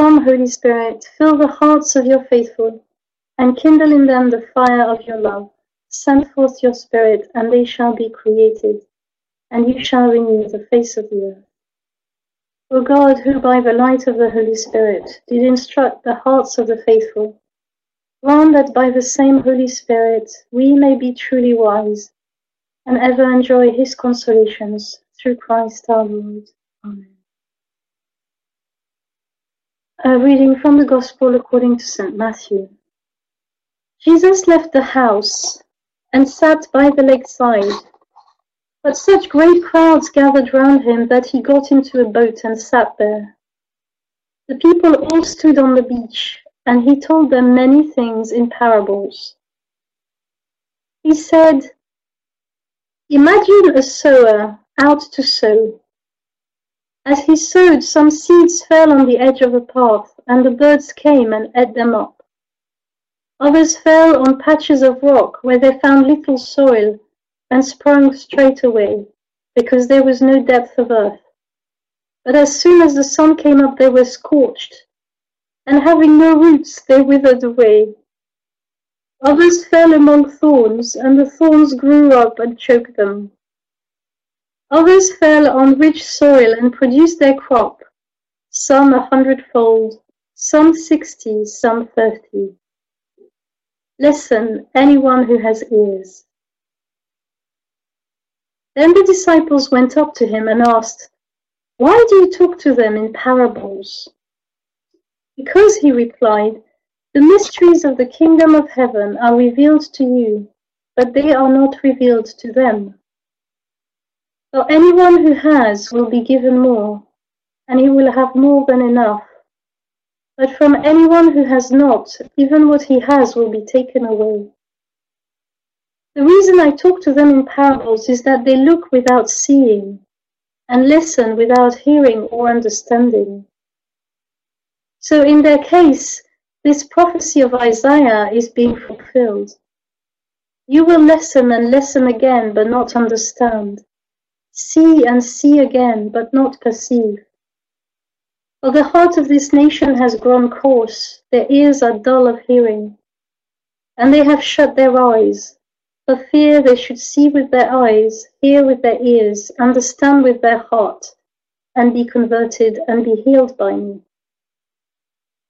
Come, Holy Spirit, fill the hearts of your faithful, and kindle in them the fire of your love. Send forth your Spirit, and they shall be created, and you shall renew the face of the earth. O God, who by the light of the Holy Spirit did instruct the hearts of the faithful, grant that by the same Holy Spirit we may be truly wise, and ever enjoy his consolations through Christ our Lord. Amen. A reading from the Gospel according to St. Matthew. Jesus left the house and sat by the lakeside. But such great crowds gathered round him that he got into a boat and sat there. The people all stood on the beach, and he told them many things in parables. He said, Imagine a sower out to sow. As he sowed, some seeds fell on the edge of a path, and the birds came and ate them up. Others fell on patches of rock where they found little soil and sprung straight away, because there was no depth of earth. But as soon as the sun came up, they were scorched, and having no roots, they withered away. Others fell among thorns, and the thorns grew up and choked them. Others fell on rich soil and produced their crop, some a hundredfold, some sixty, some thirty. Listen, anyone who has ears. Then the disciples went up to him and asked, Why do you talk to them in parables? Because, he replied, the mysteries of the kingdom of heaven are revealed to you, but they are not revealed to them. For anyone who has will be given more, and he will have more than enough. But from anyone who has not, even what he has will be taken away. The reason I talk to them in parables is that they look without seeing, and listen without hearing or understanding. So in their case, this prophecy of Isaiah is being fulfilled. You will listen and listen again, but not understand see and see again, but not perceive. For the heart of this nation has grown coarse, their ears are dull of hearing, and they have shut their eyes, for fear they should see with their eyes, hear with their ears, understand with their heart, and be converted and be healed by me.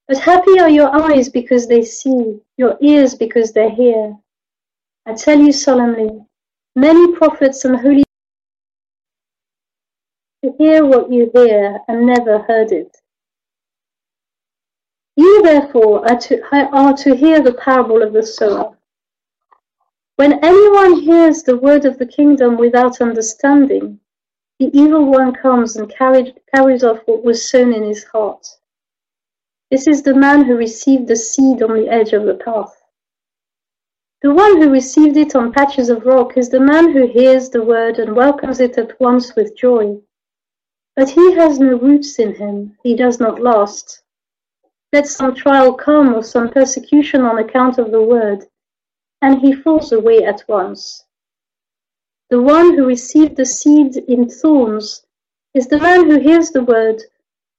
But happy are your eyes because they see, your ears because they hear. I tell you solemnly, many prophets and holy to hear what you hear and never heard it. You therefore are to, are to hear the parable of the sower. When anyone hears the word of the kingdom without understanding, the evil one comes and carried, carries off what was sown in his heart. This is the man who received the seed on the edge of the path. The one who received it on patches of rock is the man who hears the word and welcomes it at once with joy. But he has no roots in him, he does not last. Let some trial come or some persecution on account of the word, and he falls away at once. The one who received the seed in thorns is the man who hears the word,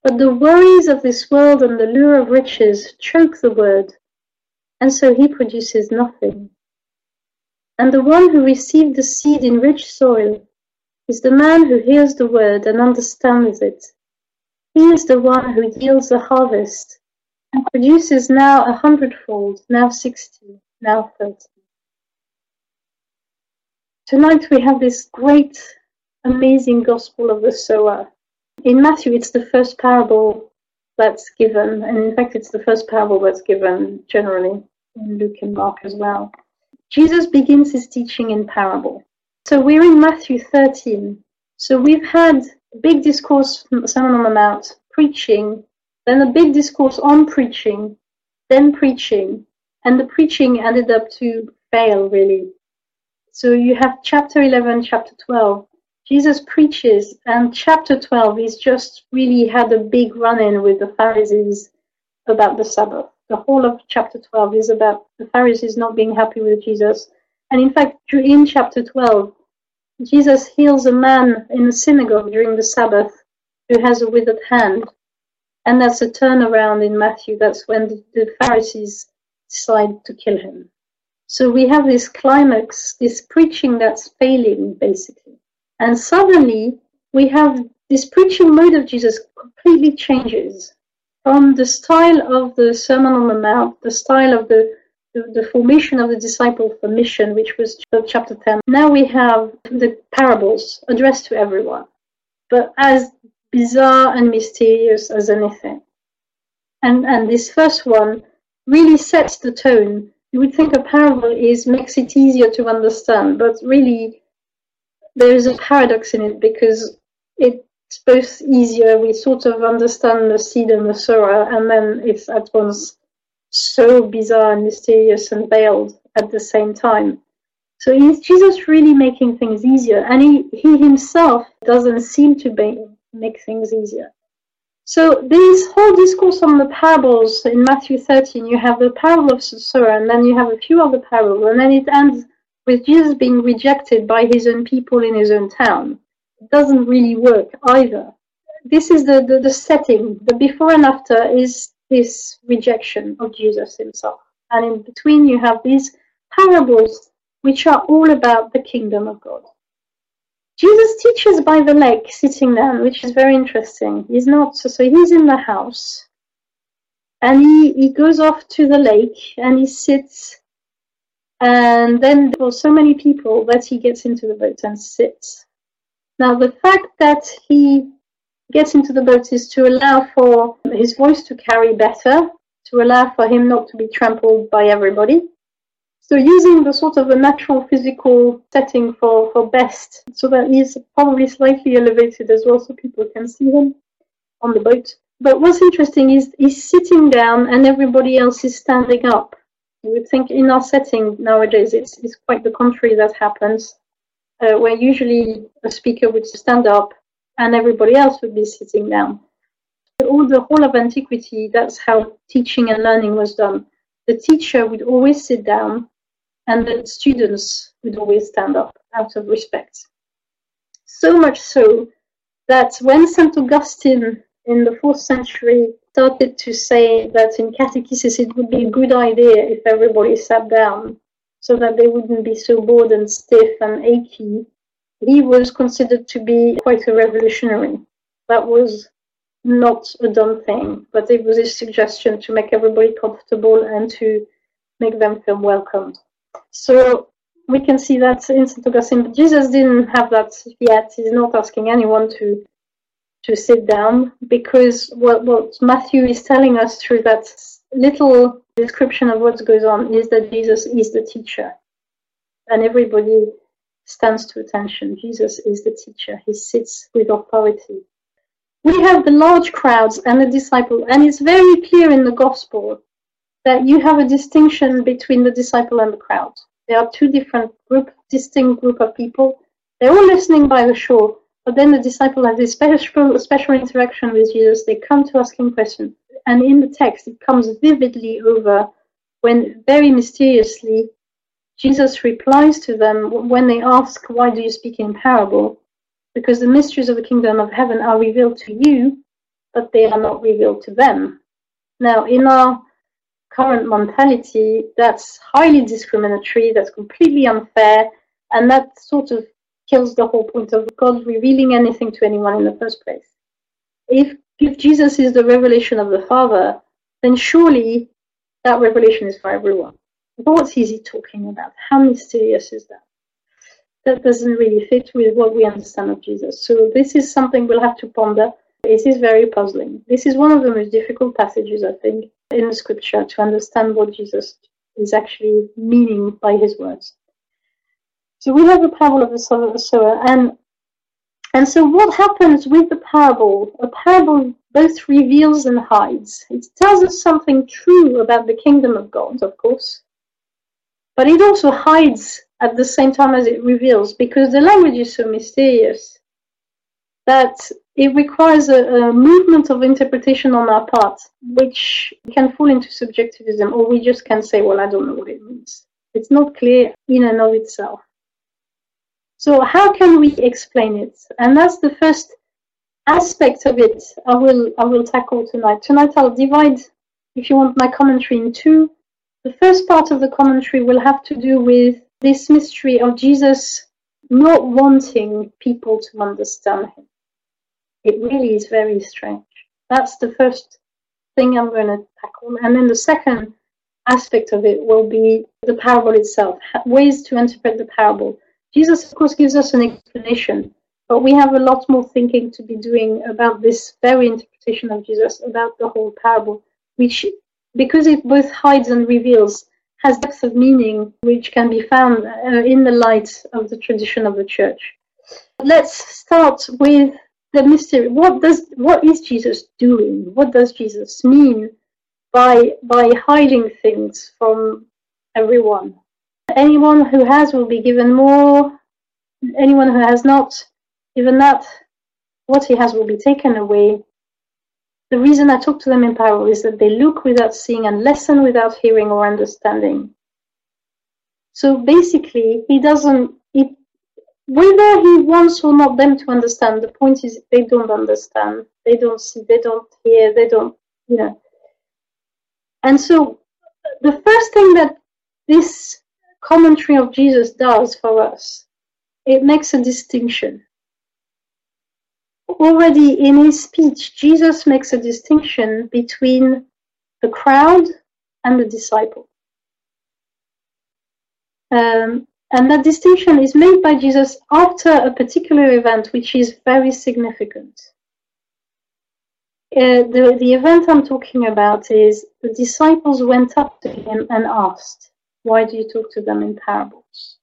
but the worries of this world and the lure of riches choke the word, and so he produces nothing. And the one who received the seed in rich soil is the man who hears the word and understands it. He is the one who yields a harvest and produces now a hundredfold, now sixty, now thirty. Tonight we have this great, amazing gospel of the sower. In Matthew, it's the first parable that's given, and in fact, it's the first parable that's given generally in Luke and Mark as well. Jesus begins his teaching in parable. So we're in Matthew 13. So we've had a big discourse, from Sermon on the Mount, preaching, then a big discourse on preaching, then preaching, and the preaching ended up to fail, really. So you have chapter 11, chapter 12. Jesus preaches, and chapter 12 is just really had a big run in with the Pharisees about the Sabbath. The whole of chapter 12 is about the Pharisees not being happy with Jesus and in fact, in chapter 12, Jesus heals a man in a synagogue during the Sabbath who has a withered hand. And that's a turnaround in Matthew. That's when the, the Pharisees decide to kill him. So we have this climax, this preaching that's failing, basically. And suddenly we have this preaching mode of Jesus completely changes from the style of the Sermon on the Mount, the style of the, the, the formation of the disciple for mission, which was chapter 10. Now we have the parables addressed to everyone, but as bizarre and mysterious as anything. And, and this first one really sets the tone. You would think a parable is makes it easier to understand, but really there is a paradox in it because it's both easier. We sort of understand the seed and the sower, and then it's at once so bizarre and mysterious and veiled at the same time. So is Jesus really making things easier? And he, he himself doesn't seem to be, make things easier. So this whole discourse on the parables in Matthew 13, you have the parable of the and then you have a few other parables, and then it ends with Jesus being rejected by his own people in his own town. It doesn't really work either. This is the, the, the setting. The before and after is this rejection of Jesus himself. And in between, you have these parables which are all about the kingdom of God. Jesus teaches by the lake, sitting down, which is very interesting. He's not so, so he's in the house, and he, he goes off to the lake and he sits, and then for so many people that he gets into the boat and sits. Now the fact that he gets into the boat is to allow for his voice to carry better, to allow for him not to be trampled by everybody. So using the sort of a natural physical setting for, for best, so that he's probably slightly elevated as well so people can see him on the boat. But what's interesting is he's sitting down and everybody else is standing up. You would think in our setting nowadays it's, it's quite the contrary that happens, uh, where usually a speaker would stand up and everybody else would be sitting down. All the whole of antiquity, that's how teaching and learning was done. The teacher would always sit down and the students would always stand up out of respect. So much so that when St. Augustine in the fourth century started to say that in catechesis it would be a good idea if everybody sat down so that they wouldn't be so bored and stiff and achy, he was considered to be quite a revolutionary. That was not a done thing, but it was his suggestion to make everybody comfortable and to make them feel welcomed. So we can see that in St. Augustine, but Jesus didn't have that yet. He's not asking anyone to to sit down because what, what Matthew is telling us through that little description of what goes on is that Jesus is the teacher and everybody stands to attention. Jesus is the teacher. He sits with authority. We have the large crowds and the disciple, and it's very clear in the gospel that you have a distinction between the disciple and the crowd. There are two different group, distinct group of people. They're all listening by the shore, but then the disciple has this special, special interaction with Jesus. They come to ask him questions, and in the text, it comes vividly over when very mysteriously Jesus replies to them when they ask, "Why do you speak in parable?" Because the mysteries of the kingdom of heaven are revealed to you, but they are not revealed to them. Now, in our current mentality that's highly discriminatory, that's completely unfair, and that sort of kills the whole point of God revealing anything to anyone in the first place. If, if Jesus is the revelation of the Father, then surely that revelation is for everyone. What is he talking about? How mysterious is that? That doesn't really fit with what we understand of Jesus. So this is something we'll have to ponder. It is very puzzling. This is one of the most difficult passages, I think, in the scripture to understand what Jesus is actually meaning by his words. So we have the parable of the sower, and and so what happens with the parable? A parable both reveals and hides. It tells us something true about the kingdom of God, of course, but it also hides at the same time as it reveals because the language is so mysterious that it requires a, a, movement of interpretation on our part, which can fall into subjectivism, or we just can say, well, I don't know what it means. It's not clear in and of itself. So, how can we explain it? And that's the first aspect of it I will I will tackle tonight. Tonight I'll divide, if you want, my commentary in two. The first part of the commentary will have to do with this mystery of Jesus not wanting people to understand him. It really is very strange. That's the first thing I'm going to tackle. And then the second aspect of it will be the parable itself, ways to interpret the parable. Jesus, of course, gives us an explanation, but we have a lot more thinking to be doing about this very interpretation of Jesus, about the whole parable, which, because it both hides and reveals, has depth of meaning which can be found uh, in the light of the tradition of the church. Let's start with the mystery. What does what is Jesus doing? What does Jesus mean by by hiding things from everyone? Anyone who has will be given more. Anyone who has not, even that, what he has will be taken away. The reason I talk to them in parable is that they look without seeing and listen without hearing or understanding. So basically, he doesn't. He, whether he wants or not them to understand, the point is they don't understand. They don't see. They don't hear. They don't. You know. And so, the first thing that this commentary of Jesus does for us, it makes a distinction. Already in his speech, Jesus makes a distinction between the crowd and the disciple. Um, and that distinction is made by Jesus after a particular event which is very significant. Uh, the, the event I'm talking about is the disciples went up to him and asked, why do you talk to them in parables?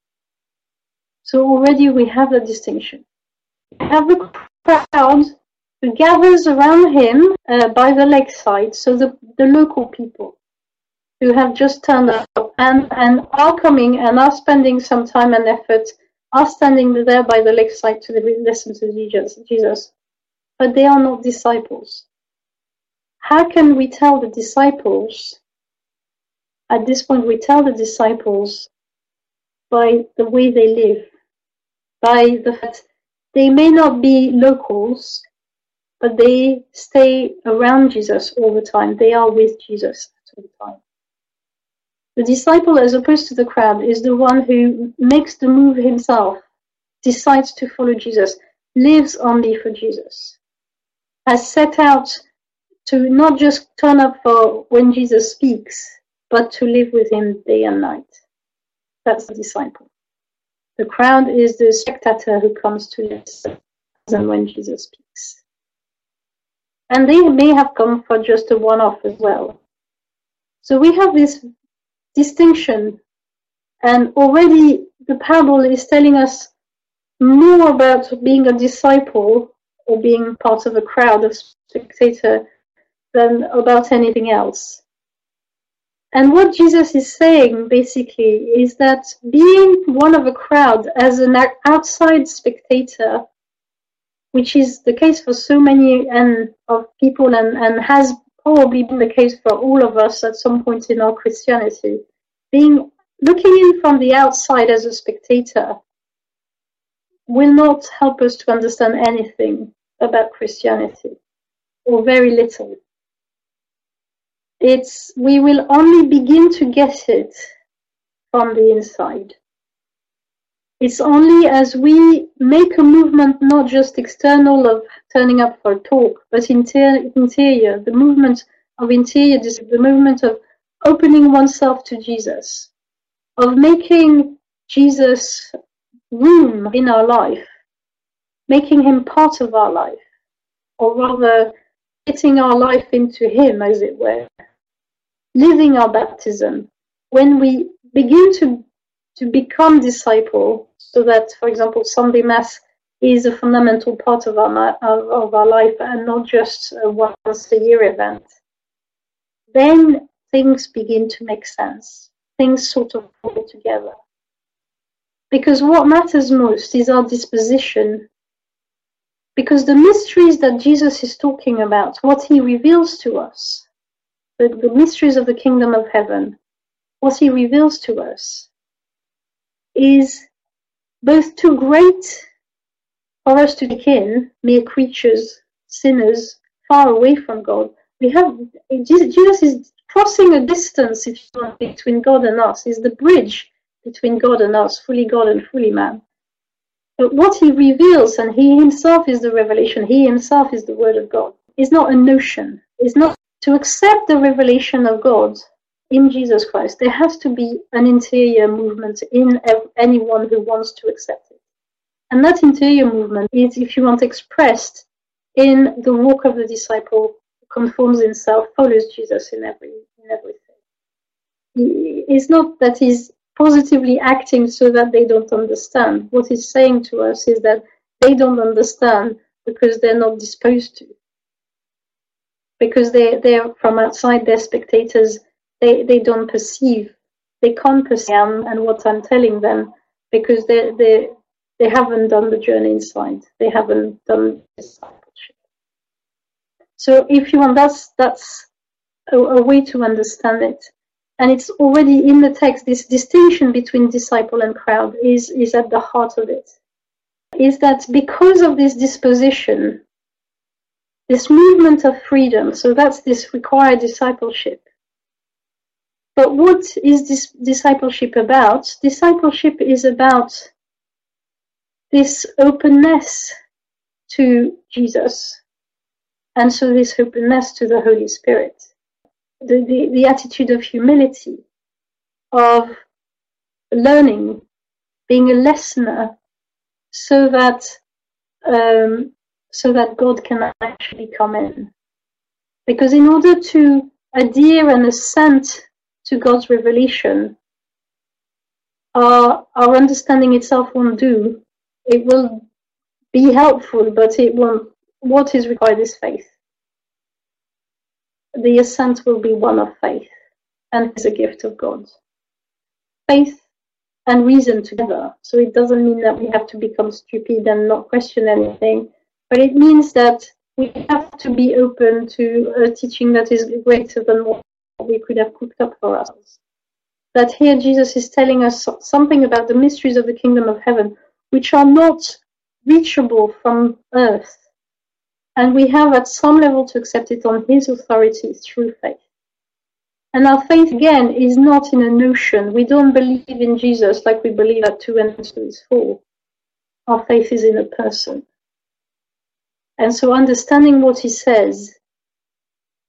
So already we have a distinction. We have the crowd who gathers around him uh, by the lakeside, so the, the local people who have just turned up and, and are coming and are spending some time and effort, are standing there by the lakeside to listen to Jesus, Jesus, but they are not disciples. How can we tell the disciples at this point, we tell the disciples by the way they live, by the fact they may not be locals, but they stay around Jesus all the time. They are with Jesus all the time. The disciple, as opposed to the crowd, is the one who makes the move himself, decides to follow Jesus, lives only for Jesus, has set out to not just turn up for when Jesus speaks, but to live with him day and night. That's the disciple. The crowd is the spectator who comes to listen and when Jesus speaks. And they may have come for just a one off as well. So we have this distinction, and already the parable is telling us more about being a disciple or being part of a crowd of spectator than about anything else. And what Jesus is saying basically is that being one of a crowd as an outside spectator, which is the case for so many and of people and, and has probably been the case for all of us at some point in our Christianity, being looking in from the outside as a spectator will not help us to understand anything about Christianity, or very little it's we will only begin to get it from the inside. It's only as we make a movement, not just external of turning up for talk, but inter- interior, the movement of interior, the movement of opening oneself to Jesus, of making Jesus room in our life, making him part of our life, or rather fitting our life into him, as it were living our baptism, when we begin to to become disciple, so that, for example, Sunday Mass is a fundamental part of our of our life and not just a once a year event, then things begin to make sense. Things sort of fall together. Because what matters most is our disposition. Because the mysteries that Jesus is talking about, what he reveals to us, the, the mysteries of the kingdom of heaven, what he reveals to us, is both too great for us to take in, mere creatures sinners far away from God. We have Jesus is crossing a distance, if you want, between God and us. Is the bridge between God and us, fully God and fully man. But what he reveals, and he himself is the revelation, he himself is the word of God, is not a notion. Is not to accept the revelation of God in Jesus Christ. There has to be an interior movement in anyone who wants to accept it. And that interior movement is, if you want, expressed in the walk of the disciple who conforms himself, follows Jesus in every in everything. It's not that he's positively acting so that they don't understand. What he's saying to us is that they don't understand because they're not disposed to. Because they they're from outside, they're spectators. They they don't perceive. They can't perceive and what I'm telling them because they they they haven't done the journey inside. They haven't done discipleship. So if you want, that's that's a, a way to understand it. And it's already in the text. This distinction between disciple and crowd is is at the heart of it. Is that because of this disposition, this movement of freedom, so that's this required discipleship. But what is this discipleship about? Discipleship is about this openness to Jesus, and so this openness to the Holy Spirit. The, the, the attitude of humility, of learning, being a listener, so that um, so that God can actually come in. Because in order to adhere and assent to God's revelation, our, our understanding itself won't do it will be helpful, but it won't. What is required is faith. The assent will be one of faith, and is a gift of God. Faith and reason together. So it doesn't mean that we have to become stupid and not question anything, but it means that we have to be open to a teaching that is greater than what we could have cooked up for ourselves. That here Jesus is telling us something about the mysteries of the kingdom of heaven, which are not reachable from earth. And we have at some level to accept it on his authority through faith. And our faith, again, is not in a notion. We don't believe in Jesus like we believe that two and two is four. Our faith is in a person. And so understanding what he says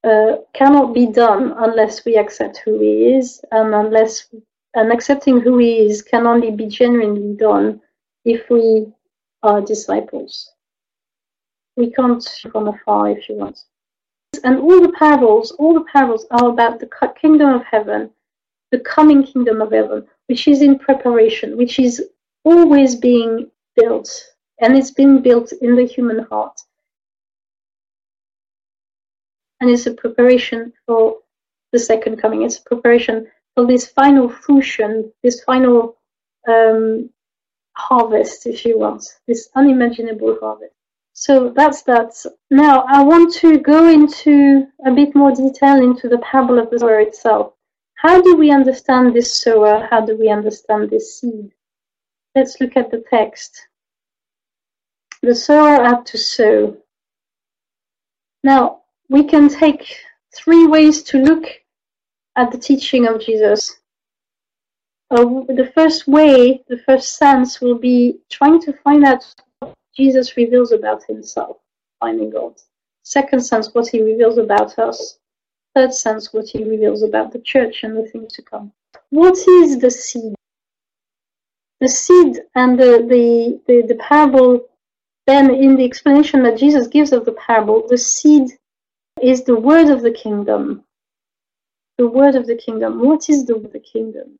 uh, cannot be done unless we accept who he is, and unless and accepting who he is can only be genuinely done if we are disciples. We can't from afar if you want. And all the parables, all the parables are about the kingdom of heaven, the coming kingdom of heaven, which is in preparation, which is always being built, and it's been built in the human heart. And it's a preparation for the second coming. It's a preparation for this final fruition, this final um, harvest, if you want, this unimaginable harvest. So that's that. Now I want to go into a bit more detail into the parable of the sower itself. How do we understand this sower? How do we understand this seed? Let's look at the text. The sower had to sow. Now we can take three ways to look at the teaching of Jesus uh, the first way, the first sense will be trying to find out what Jesus reveals about himself, finding God. Second sense, what he reveals about us. Third sense, what he reveals about the church and the things to come. What is the seed? The seed and the, the, the, the parable, then in the explanation that Jesus gives of the parable, the seed is the word of the kingdom. The word of the kingdom. What is the, word of the kingdom?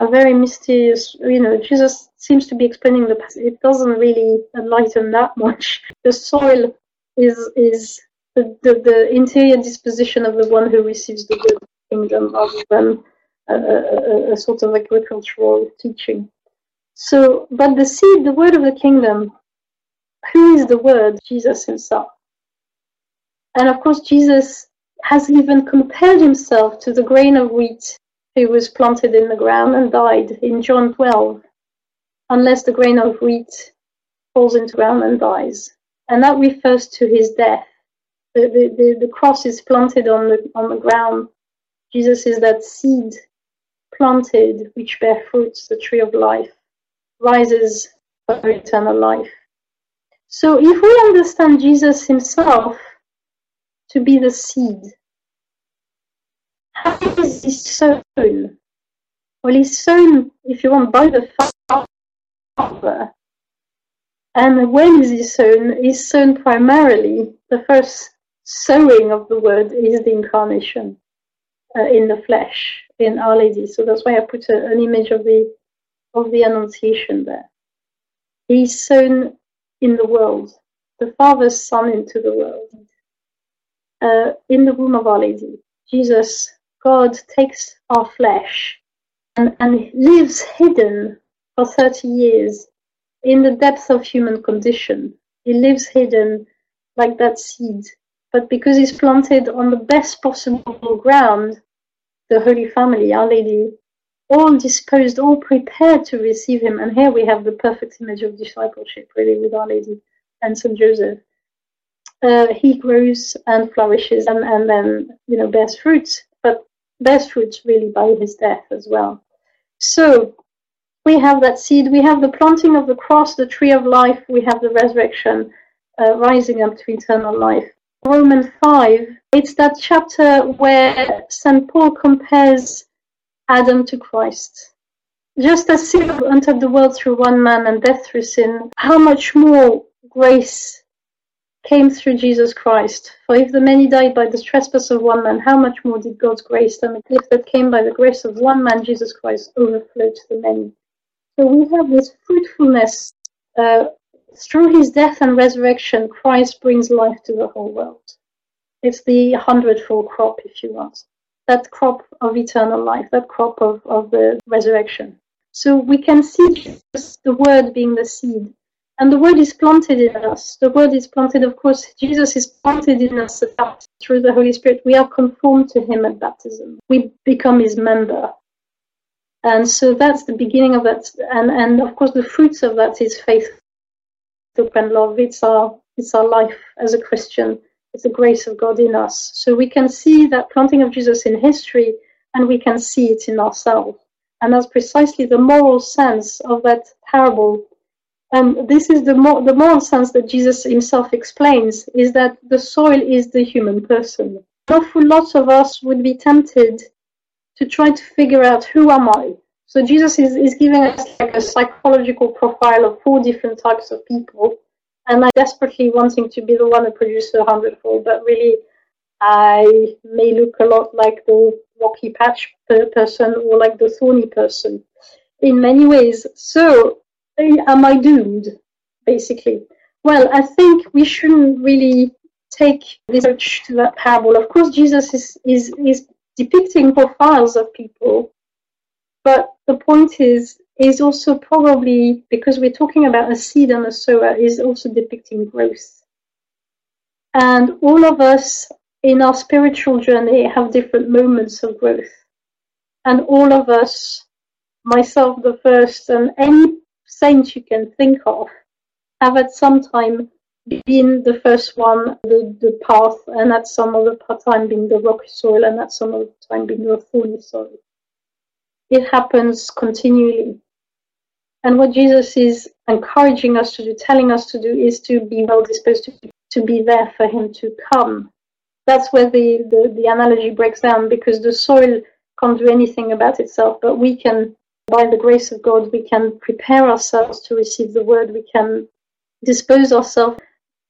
a very mysterious, you know, Jesus seems to be explaining the past. It doesn't really enlighten that much. The soil is is the, the, the interior disposition of the one who receives the good kingdom rather than a, a, a sort of agricultural teaching. So, but the seed, the word of the kingdom, who is the word? Jesus himself. And of course, Jesus has even compared himself to the grain of wheat who was planted in the ground and died in John 12, unless the grain of wheat falls into ground and dies. and that refers to his death. The, the, the, the cross is planted on the, on the ground. Jesus is that seed planted which bear fruits, the tree of life, rises for eternal life. So if we understand Jesus himself to be the seed, how is he sown? Well, he's sown, if you want, by the Father. And when is he sown? He's sown primarily, the first sowing of the word is the incarnation uh, in the flesh in Our Lady. So that's why I put a, an image of the of the Annunciation there. He's sown in the world, the Father's Son into the world, uh, in the womb of Our Lady. Jesus, God, takes our flesh and, and lives hidden for 30 years in the depths of human condition. He lives hidden like that seed. But because he's planted on the best possible ground, the Holy Family, Our Lady, all disposed, all prepared to receive him. And here we have the perfect image of discipleship, really, with Our Lady and St. Joseph. Uh, he grows and flourishes and, and then, you know, bears fruits, but bears fruits really by his death as well. So we have that seed, we have the planting of the cross, the tree of life, we have the resurrection, uh, rising up to eternal life. Romans 5, it's that chapter where St. Paul compares Adam to Christ. Just as sin entered the world through one man and death through sin, how much more grace came through Jesus Christ? For if the many died by the trespass of one man, how much more did God's grace the gift that came by the grace of one man, Jesus Christ, overflow to the many? So we have this fruitfulness. Uh, through his death and resurrection, Christ brings life to the whole world. It's the hundredfold crop, if you want that crop of eternal life, that crop of, of the resurrection. So we can see the word being the seed. And the word is planted in us. The word is planted, of course, Jesus is planted in us through the Holy Spirit. We are conformed to him at baptism. We become his member. And so that's the beginning of that. And, and of course, the fruits of that is faith, hope, and love. It's our, it's our life as a Christian it's the grace of God in us. So we can see that planting of Jesus in history and we can see it in ourselves. And that's precisely the moral sense of that parable. And this is the, more the moral sense that Jesus himself explains is that the soil is the human person. Awful lots of us would be tempted to try to figure out who am I? So Jesus is, is giving us like a psychological profile of four different types of people and I desperately wanting to be the one that produces a hundredfold, but really I may look a lot like the rocky patch person or like the thorny person in many ways. So am I doomed, basically? Well, I think we shouldn't really take this approach to that parable. Of course, Jesus is, is, is depicting profiles of people, but the point is is also probably because we're talking about a seed and a sower is also depicting growth. And all of us in our spiritual journey have different moments of growth. And all of us, myself the first, and any saint you can think of, have at some time been the first one, the, the path, and at some other time being the rocky soil, and at some other time being the thorny soil. It happens continually. And what Jesus is encouraging us to do, telling us to do, is to be well disposed to, to be there for Him to come. That's where the, the, the analogy breaks down because the soil can't do anything about itself, but we can, by the grace of God, we can prepare ourselves to receive the word. We can dispose ourselves.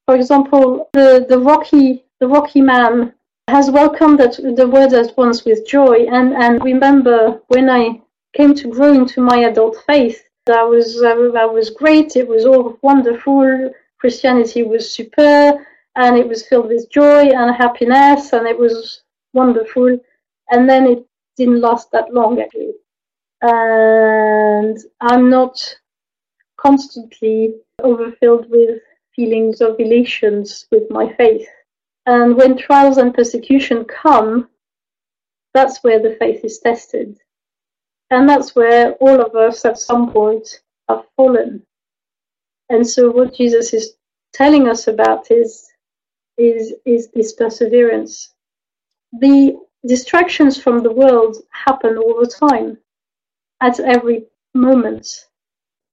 For example, the, the rocky the rocky man has welcomed that, the word at once with joy. And, and remember, when I came to grow into my adult faith, that was that was great. It was all wonderful. Christianity was superb, and it was filled with joy and happiness, and it was wonderful. And then it didn't last that long actually. And I'm not constantly overfilled with feelings of elations with my faith. And when trials and persecution come, that's where the faith is tested. And that's where all of us at some point have fallen. And so what Jesus is telling us about is is is this perseverance. The distractions from the world happen all the time, at every moment.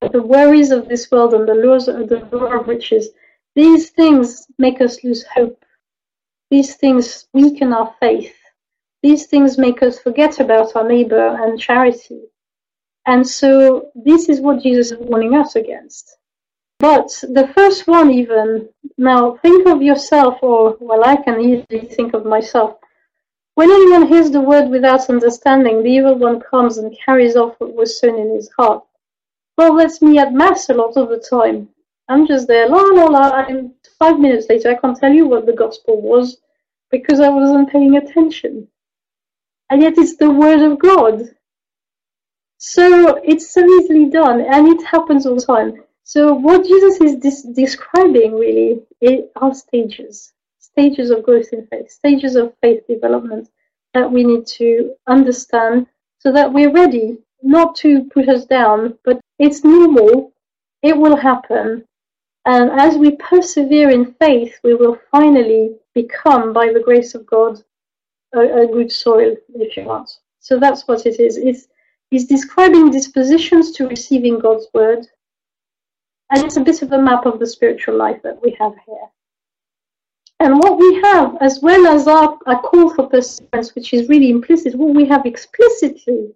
The worries of this world and the lures of the lure of riches, these things make us lose hope. These things weaken our faith. These things make us forget about our neighbor and charity. And so this is what Jesus is warning us against. But the first one, even now, think of yourself, or well, I can easily think of myself. When anyone hears the word without understanding, the evil one comes and carries off what was sown in his heart. Well, that's me at mass a lot of the time. I'm just there, la la la, and five minutes later I can't tell you what the gospel was because I wasn't paying attention. And yet it's the word of God. So it's so easily done, and it happens all the time. So what Jesus is describing really are stages, stages of growth in faith, stages of faith development that we need to understand so that we're ready not to put us down, but it's normal, it will happen. And as we persevere in faith, we will finally become, by the grace of God, a, a good soil, if you want. So that's what it is. It's, it's describing dispositions to receiving God's word and it's a bit of a map of the spiritual life that we have here. And what we have, as well as our, our call for perseverance, which is really implicit, what we have explicitly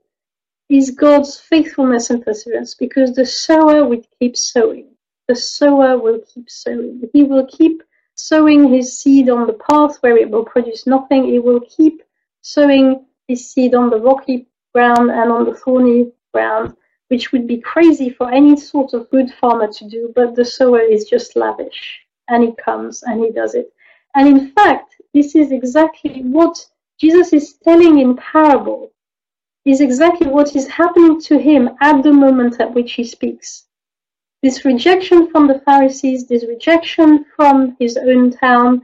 is God's faithfulness and perseverance, because the sower will keep sowing. The sower will keep sowing. He will keep sowing his seed on the path where it will produce nothing. He will keep sowing his seed on the rocky ground and on the thorny ground which would be crazy for any sort of good farmer to do, but the sower is just lavish and he comes and he does it. And in fact, this is exactly what Jesus is telling in parable, is exactly what is happening to him at the moment at which he speaks. This rejection from the Pharisees, this rejection from his own town,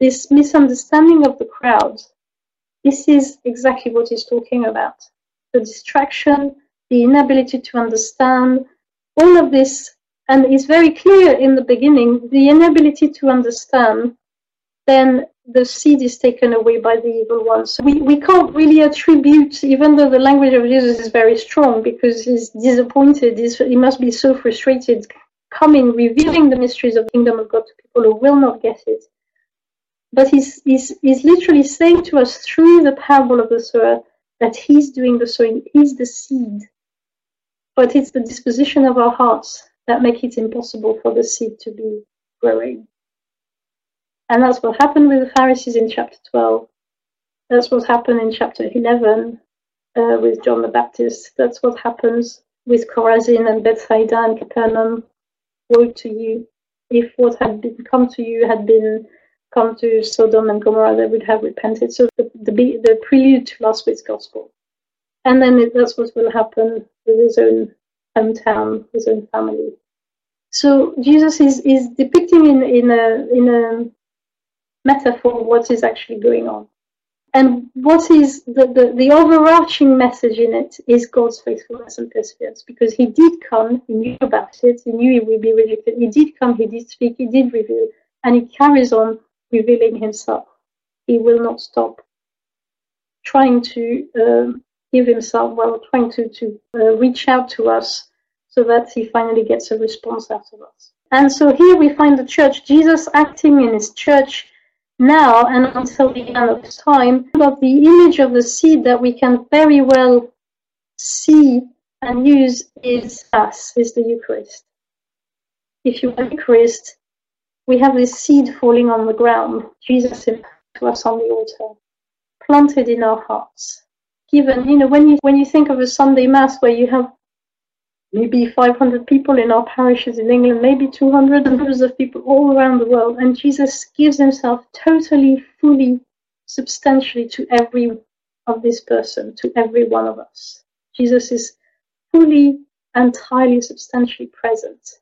this misunderstanding of the crowd, this is exactly what he's talking about. The distraction, the inability to understand, all of this, and it's very clear in the beginning, the inability to understand, then the seed is taken away by the evil one. So we, we can't really attribute, even though the language of Jesus is very strong, because he's disappointed, he's, he must be so frustrated, coming, revealing the mysteries of the kingdom of God to people who will not get it. But he's, he's, he's literally saying to us through the parable of the sower that he's doing the sowing, he's the seed but it's the disposition of our hearts that make it impossible for the seed to be growing. And that's what happened with the Pharisees in chapter 12. That's what happened in chapter 11 uh, with John the Baptist. That's what happens with Chorazin and Bethsaida and Capernaum. Woe to you. If what had been come to you had been come to Sodom and Gomorrah, they would have repented. So the, the, the prelude to last week's gospel. And then it, that's what will happen with his own hometown, his own family. So Jesus is, is depicting in, in, a, in a metaphor what is actually going on. And what is the, the, the overarching message in it is God's faithfulness and perseverance because he did come, he knew about it, he knew he would be rejected, he did come, he did speak, he did reveal, and he carries on revealing himself. He will not stop trying to um, give himself, well, trying to, to uh, reach out to us so that he finally gets a response out of us. And so here we find the church, Jesus acting in his church now and until the end of time, but the image of the seed that we can very well see and use is us, is the Eucharist. If you are Eucharist, we have this seed falling on the ground, Jesus to us on the altar, planted in our hearts given, you know, when you when you think of a Sunday Mass where you have maybe 500 people in our parishes in England, maybe 200, hundreds of people all around the world, and Jesus gives himself totally, fully, substantially to every of this person, to every one of us. Jesus is fully, entirely, substantially present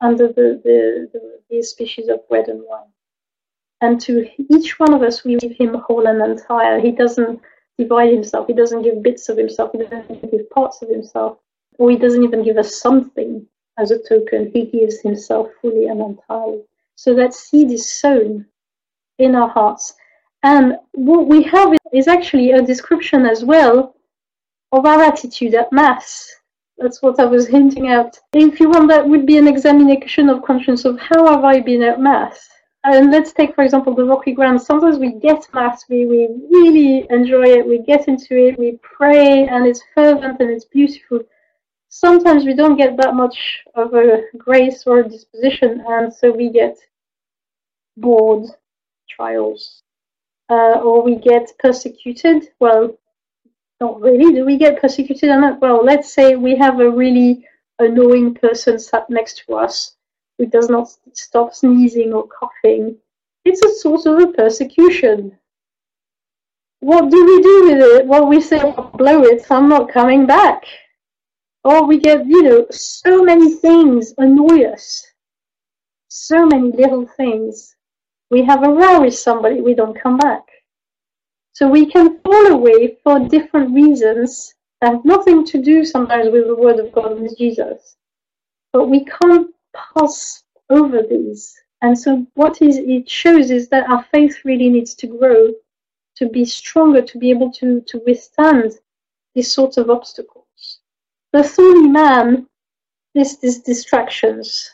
under the, the, the, the species of bread and wine. And to each one of us, we give him whole and entire. He doesn't divide himself. He doesn't give bits of himself. He doesn't give parts of himself. Or he doesn't even give us something as a token. He gives himself fully and entirely. So that seed is sown in our hearts. And what we have is actually a description as well of our attitude at Mass. That's what I was hinting at. If you want, that would be an examination of conscience of how have I been at Mass? And let's take, for example, the Rocky Ground. Sometimes we get Mass, we, we really enjoy it, we get into it, we pray, and it's fervent and it's beautiful. Sometimes we don't get that much of a grace or a disposition, and so we get bored, trials, uh, or we get persecuted. Well, not really. Do we get persecuted or not? Well, let's say we have a really annoying person sat next to us who does not stop sneezing or coughing. It's a sort of a persecution. What do we do with it? Well, we say, blow it, I'm not coming back. Or we get, you know, so many things annoy us. So many little things. We have a row with somebody, we don't come back. So we can fall away for different reasons that have nothing to do sometimes with the Word of God and with Jesus. But we can't pass over these. And so what is it shows is that our faith really needs to grow, to be stronger, to be able to, to withstand these sorts of obstacles. The thorny man is these distractions,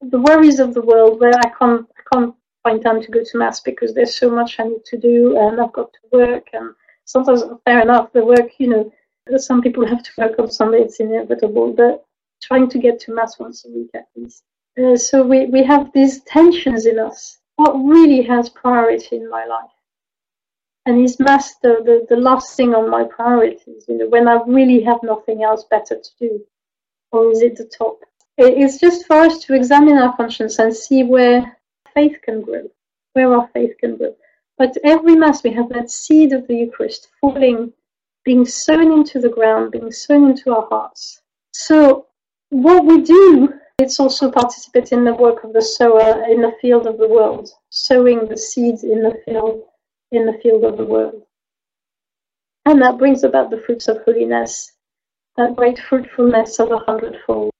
the worries of the world where I can't, I can't find time to go to mass because there's so much I need to do and I've got to work and sometimes fair enough the work you know some people have to work on Sunday it's inevitable but trying to get to mass once a week at least. Uh, so we, we have these tensions in us. What really has priority in my life and is mass the, the, last thing on my priorities you know when I really have nothing else better to do or is it the top it's just for us to examine our conscience and see where faith can grow, where our faith can grow. But every Mass, we have that seed of the Eucharist falling, being sown into the ground, being sown into our hearts. So, what we do, it's also participate in the work of the sower in the field of the world, sowing the seeds in the field, in the field of the world. And that brings about the fruits of holiness, that great fruitfulness of a hundredfold.